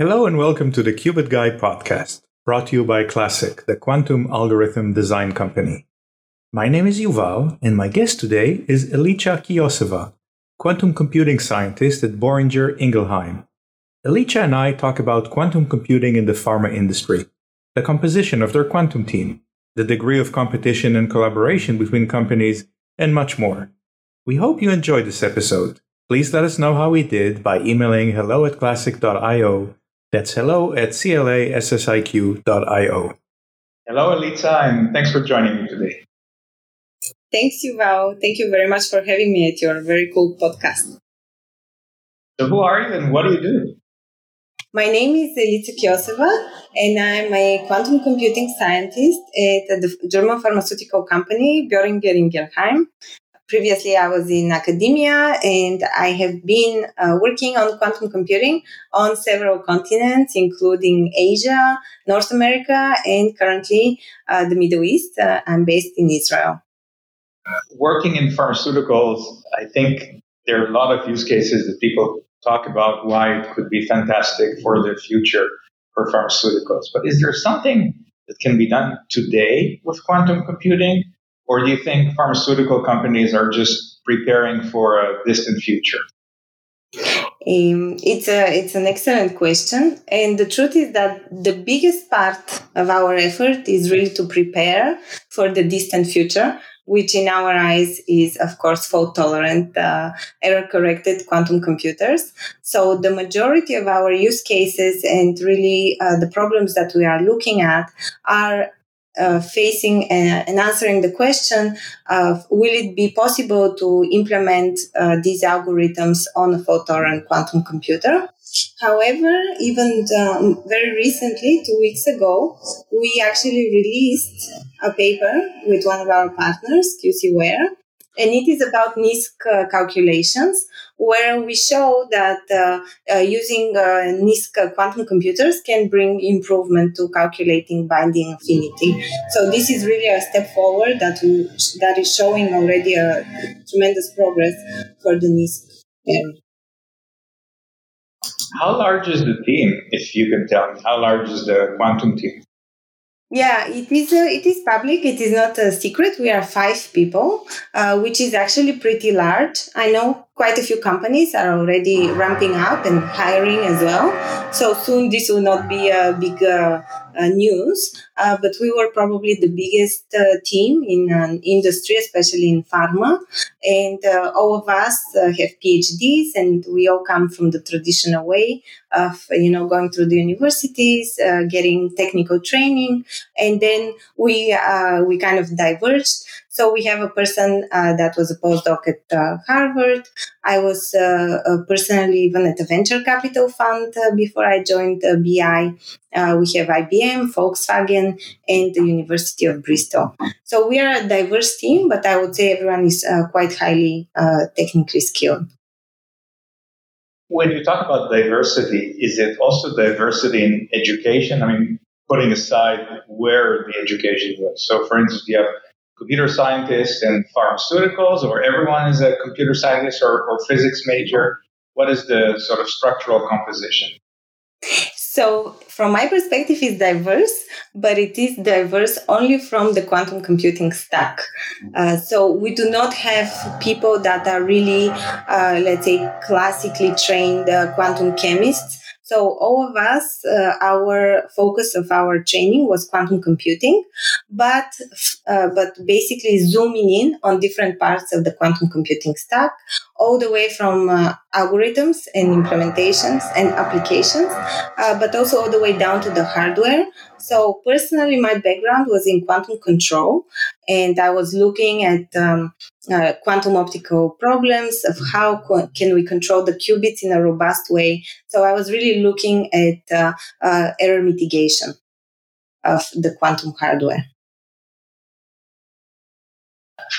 Hello and welcome to the Qubit Guy podcast, brought to you by Classiq, the quantum algorithm design company. My name is Yuval, and my guest today is Elica Kyoseva, quantum computing scientist at Boehringer Ingelheim. Elica and I talk about quantum computing in the pharma industry, the composition of their quantum team, the degree of competition and collaboration between companies, and much more. We hope you enjoyed this episode. Please let us know how we did by emailing hello at classiq.io that's hello at classiq.io. Hello, Elica, and thanks for joining me today. Thanks, Yuval. Thank you very much for having me at your very cool podcast. So, who are you and what do you do? My name is Elica Kyoseva, and I'm a quantum computing scientist at the German pharmaceutical company Boehringer Ingelheim previously I was in academia and I have been uh, working on quantum computing on several continents, including Asia, North America, and currently uh, the Middle East. Uh, I'm based in Israel. Working in pharmaceuticals, I think there are a lot of use cases that people talk about why it could be fantastic for the future for pharmaceuticals. But is there something that can be done today with quantum computing or do you think pharmaceutical companies are just preparing for a distant future? Um, it's a it's an excellent question, and the truth is that the biggest part of our effort is really to prepare for the distant future, which in our eyes is of course fault tolerant, uh, error corrected quantum computers. So the majority of our use cases and really uh, the problems that we are looking at are uh, facing a, and answering the question of will it be possible to implement uh, these algorithms on a fault-tolerant quantum computer? However, even um, very recently, two weeks ago, we actually released a paper with one of our partners, QCware, and it is about NISQ uh, calculations, where we show that uh, uh, using uh, NISQ quantum computers can bring improvement to calculating binding affinity. So this is really a step forward that we, that is showing already a tremendous progress for the NISQ area. How large is the team, if you can tell me? How large is the quantum team? Yeah, it is. Uh, it is public. It is not a secret. We are five people, uh, which is actually pretty large. I know quite a few companies are already ramping up and hiring as well. So soon this will not be a big uh, uh, news, uh, but we were probably the biggest uh, team in an industry, especially in pharma. And uh, all of us uh, have PhDs, and we all come from the traditional way of you know going through the universities, getting technical training, and then we we kind of diverged so we have a person uh, that was a postdoc at uh, Harvard. I was uh, personally even at a venture capital fund uh, before I joined BI. Uh, we have IBM, Volkswagen, and the University of Bristol. So we are a diverse team, but I would say everyone is uh, quite highly technically skilled. When you talk about diversity, is it also diversity in education? I mean, putting aside where the education was. So, for instance, you have computer scientist and pharmaceuticals, or everyone is a computer scientist or, or physics major? What is the sort of structural composition? So, from my perspective, it's diverse, but it is diverse only from the quantum computing stack. Uh, so, we do not have people that are really, uh, let's say, classically trained uh, quantum chemists so all of us, uh, our focus of our training was quantum computing, but uh, but basically zooming in on different parts of the quantum computing stack, all the way from uh, algorithms and implementations and applications, uh, but also all the way down to the hardware. So personally, my background was in quantum control, and I was looking at um, uh, quantum optical problems of how co- can we control the qubits in a robust way. So I was really looking at uh, uh, error mitigation of the quantum hardware.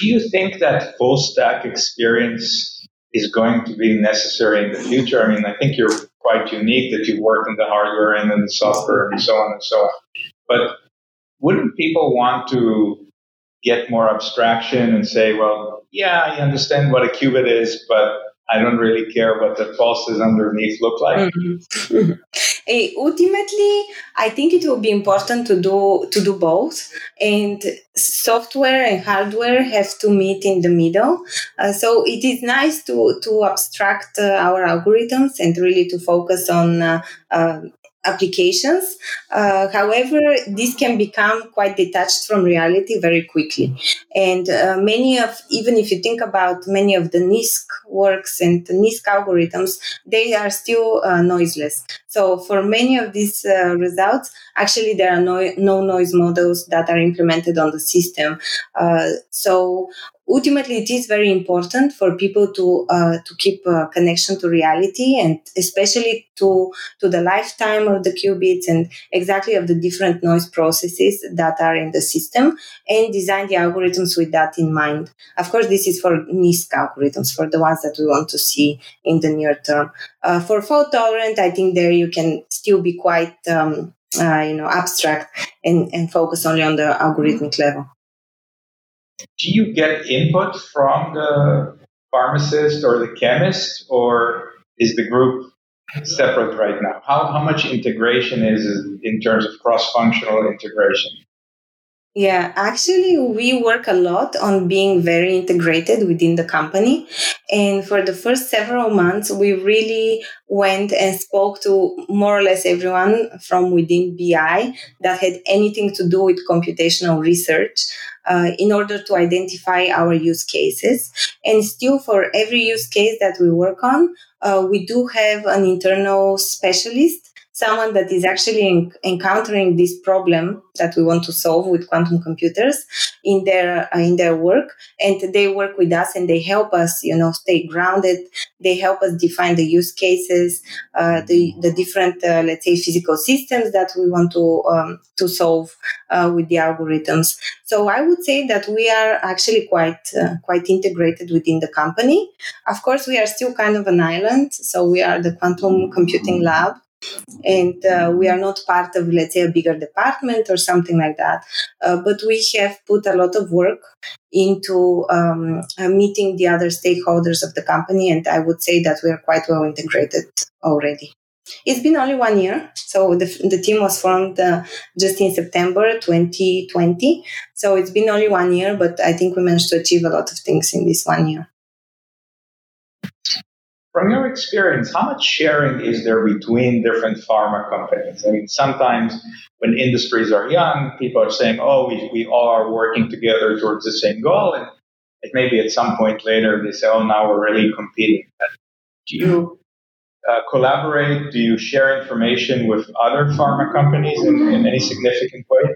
Do you think that full stack experience is going to be necessary in the future? I mean, I think you're quite unique that you work in the hardware and in the software and so on and so on. But wouldn't people want to get more abstraction and say, well, yeah, I understand what a qubit is, but I don't really care what the pulses underneath look like. Mm-hmm. Hey, ultimately, I think it will be important to do to do both, and software and hardware have to meet in the middle. Uh, so it is nice to to abstract uh, our algorithms and really to focus on uh, uh applications. Uh, however, this can become quite detached from reality very quickly. And uh, many of, even if you think about many of the NISQ works and NISQ algorithms, they are still uh, noiseless. So for many of these uh, results, actually there are no, no noise models that are implemented on the system. Uh, so ultimately it is very important for people to uh, to keep a connection to reality and especially to to the lifetime of the qubits and exactly of the different noise processes that are in the system and design the algorithms with that in mind. Of course this is for NISQ algorithms for the ones that we want to see in the near term. Uh, for fault tolerant i think there you can still be quite um, uh, you know abstract and, and focus only on the algorithmic level do you get input from the pharmacist or the chemist, or is the group separate right now? How, how much integration is in terms of cross functional integration? Yeah, actually, we work a lot on being very integrated within the company. And for the first several months, we really went and spoke to more or less everyone from within BI that had anything to do with computational research uh, in order to identify our use cases. And still, for every use case that we work on, uh, we do have an internal specialist someone that is actually en- encountering this problem that we want to solve with quantum computers in their uh, in their work. And they work with us and they help us you know stay grounded. They help us define the use cases uh, the the different uh, let's say physical systems that we want to um, to solve uh, with the algorithms. So i would say that we are actually quite uh, quite integrated within the company. Of course we are still kind of an island so we are the quantum computing lab and uh, we are not part of let's say a bigger department or something like that. Uh, but we have put a lot of work into um, uh, meeting the other stakeholders of the company and i would say that we are quite well integrated already. It's been only one year so the, the team was formed uh, just in september 2020 so it's been only one year but i think we managed to achieve a lot of things in this one year from your experience, how much sharing is there between different pharma companies? I mean, sometimes when industries are young, people are saying, oh, we, we all are working together towards the same goal. And maybe at some point later, they say, oh, now we're really competing. Do you uh, collaborate? Do you share information with other pharma companies in, in any significant way?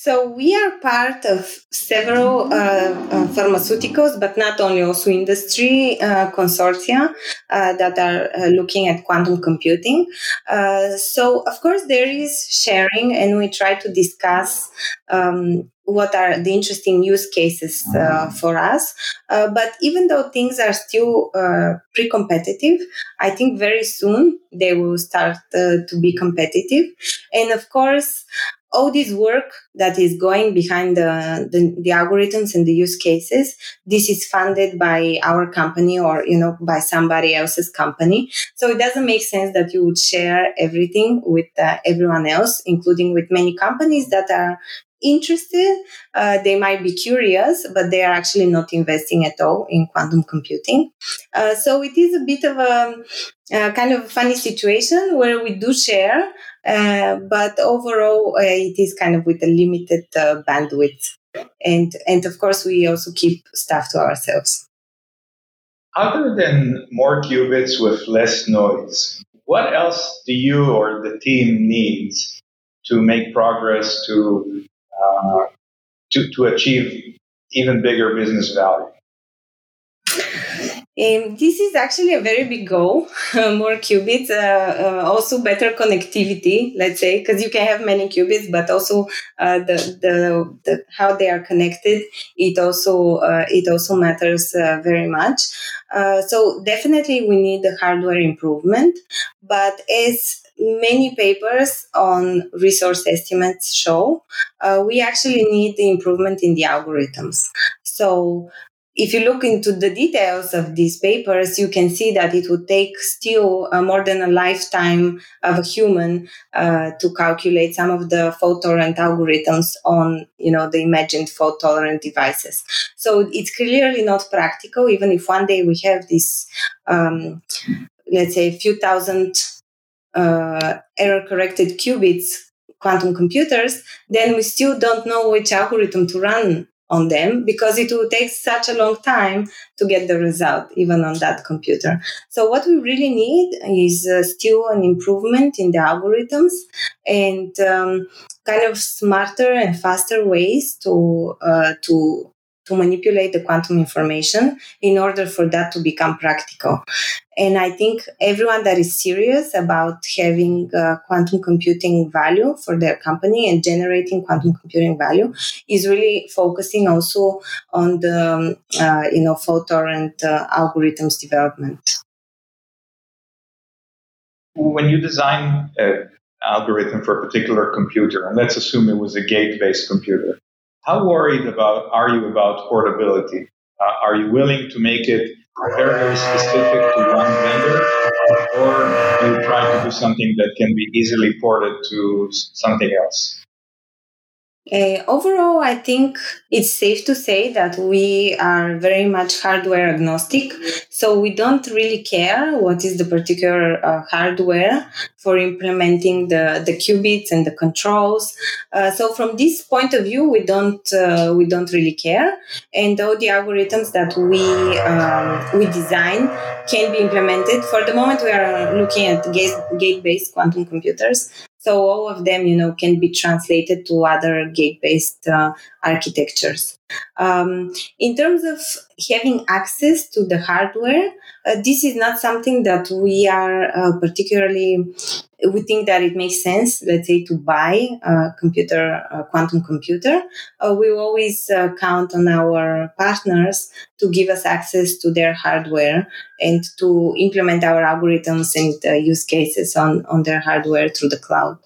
So we are part of several uh, uh, pharmaceuticals, but not only, also industry uh, consortia uh, that are uh, looking at quantum computing. Uh, so of course there is sharing, and we try to discuss. Um, what are the interesting use cases for us? but even though things are still pre-competitive, I think very soon they will start to be competitive. And of course, all this work that is going behind the, the, the, algorithms and the use cases this is funded by our company or you know by somebody else's company. So it doesn't make sense that you would share everything with uh, everyone else including with many companies that are interested uh, they might be curious but they are actually not investing at all in quantum computing uh, so it is a bit of a, a kind of a funny situation where we do share uh, but overall, uh, it is kind of with a limited uh, bandwidth. And, and of course, we also keep stuff to ourselves. Other than more qubits with less noise, what else do you or the team needs to make progress to, uh, to, to achieve even bigger business value? Um, this is actually a very big goal. more qubits, uh, uh, also better connectivity, let's say, because you can have many qubits, but also uh, the, the, the how they are connected. It also uh, it also matters uh, very much. So definitely we need the hardware improvement, but as many papers on resource estimates show, we actually need the improvement in the algorithms. So if you look into the details of these papers, you can see that it would take still uh, more than a lifetime of a human uh, to calculate some of the fault tolerant algorithms on, you know, the imagined fault tolerant devices. So it's clearly not practical, even if one day we have this, um, let's say, a few thousand uh, error corrected qubits quantum computers, then we still don't know which algorithm to run on them because it will take such a long time to get the result even on that computer. So what we really need is uh, still an improvement in the algorithms and um, kind of smarter and faster ways to uh, to to manipulate the quantum information in order for that to become practical. And I think everyone that is serious about having uh, quantum computing value for their company and generating quantum computing value is really focusing also on the um, uh, you know tolerant uh, algorithms development. When you design an algorithm for a particular computer, and let's assume it was a gate-based computer, how worried about are you about portability? Uh, are you willing to make it very, very specific to one vendor, or do you try to do something that can be easily ported to something else? Uh, overall, I think it's safe to say that we are very much hardware agnostic. So we don't really care what is the particular uh, hardware for implementing the, the qubits and the controls. Uh, so from this point of view, we don't uh, we don't really care. And all the algorithms that we um, we design can be implemented. For the moment, we are looking at gate based quantum computers. So all of them, you know, can be translated to other gate-based uh, architectures. Um, in terms of having access to the hardware, uh, this is not something that we are uh, particularly we think that it makes sense, let's say, to buy a computer, a quantum computer. Uh, we always uh, count on our partners to give us access to their hardware and to implement our algorithms and uh, use cases on, on their hardware through the cloud.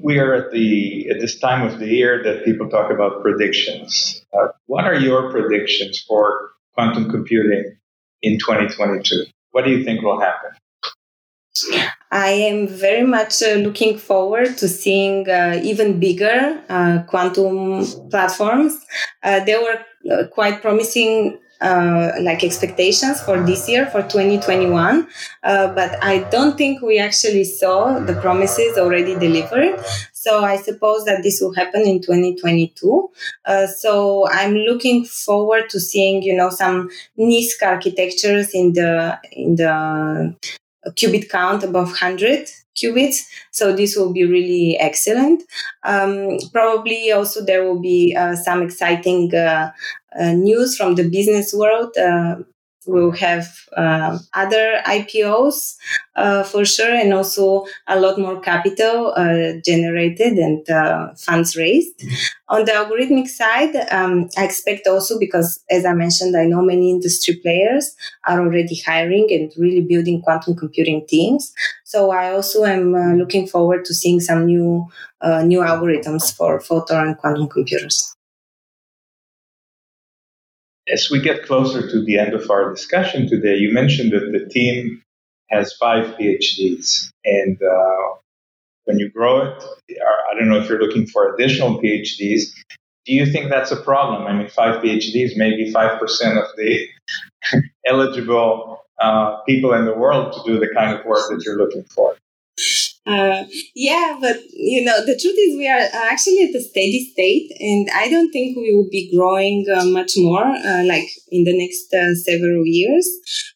We are at the at this time of the year that people talk about predictions. Uh, what are your predictions for quantum computing in 2022? What do you think will happen? I am very much uh, looking forward to seeing uh, even bigger uh, quantum platforms. Uh, there were uh, quite promising uh, like expectations for this year for 2021 uh, but i don't think we actually saw the promises already delivered. So I suppose that this will happen in 2022. Uh, so I'm looking forward to seeing, you know, some NISQ architectures in the in the qubit count above 100 qubits. So this will be really excellent. Um, probably also there will be uh, some exciting uh, uh, news from the business world uh, we'll have uh, other IPOs uh, for sure, and also a lot more capital uh, generated and uh, funds raised. On the algorithmic side, um, I expect also because, as I mentioned, I know many industry players are already hiring and really building quantum computing teams. So I also am uh, looking forward to seeing some new uh, new algorithms for fault-tolerant quantum computers as we get closer to the end of our discussion today, you mentioned that the team has five PhDs. And uh, when you grow it, I don't know if you're looking for additional PhDs. Do you think that's a problem? I mean, five PhDs, maybe 5% of the eligible uh, people in the world to do the kind of work that you're looking for. Uh, yeah, but you know, the truth is we are actually at a steady state, and I don't think we will be growing uh, much more, uh, like in the next uh, several years.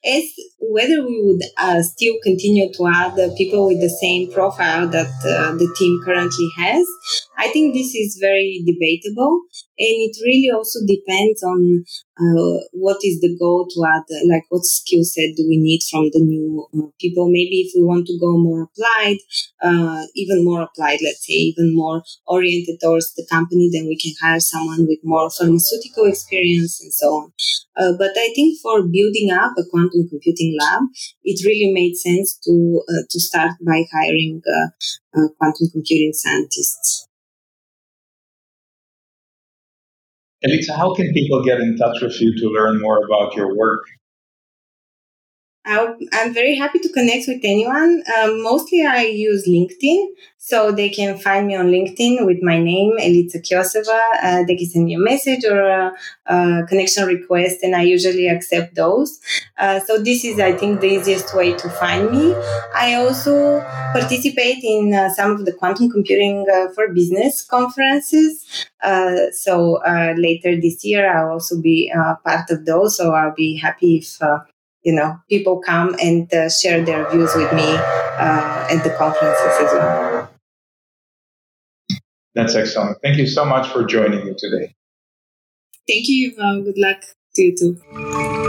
As whether we would uh, still continue to add people with the same profile that uh, the team currently has, I think this is very debatable, and it really also depends on uh, what is the goal to add, like what skill set do we need from the new uh, people? Maybe if we want to go more applied, uh, even more applied, let's say, even more oriented towards the company, then we can hire someone with more pharmaceutical experience and so on. Uh, but I think for building up a quantum computing lab, it really made sense to uh, to start by hiring uh, quantum computing scientists. Elica, how can people get in touch with you to learn more about your work? I'm very happy to connect with anyone. Um, mostly I use LinkedIn, so they can find me on LinkedIn with my name, Elica Kyoseva. Uh, they can send me a message or a, a, connection request, and I usually accept those. Uh, so this is, I think, the easiest way to find me. I also participate in uh, some of the quantum computing uh, for business conferences. Uh, so uh, later this year, I'll also be part of those. So I'll be happy if you know, people come and uh, share their views with me uh, at the conferences as well. That's excellent. Thank you so much for joining me today. Thank you. Uh, good luck to you too.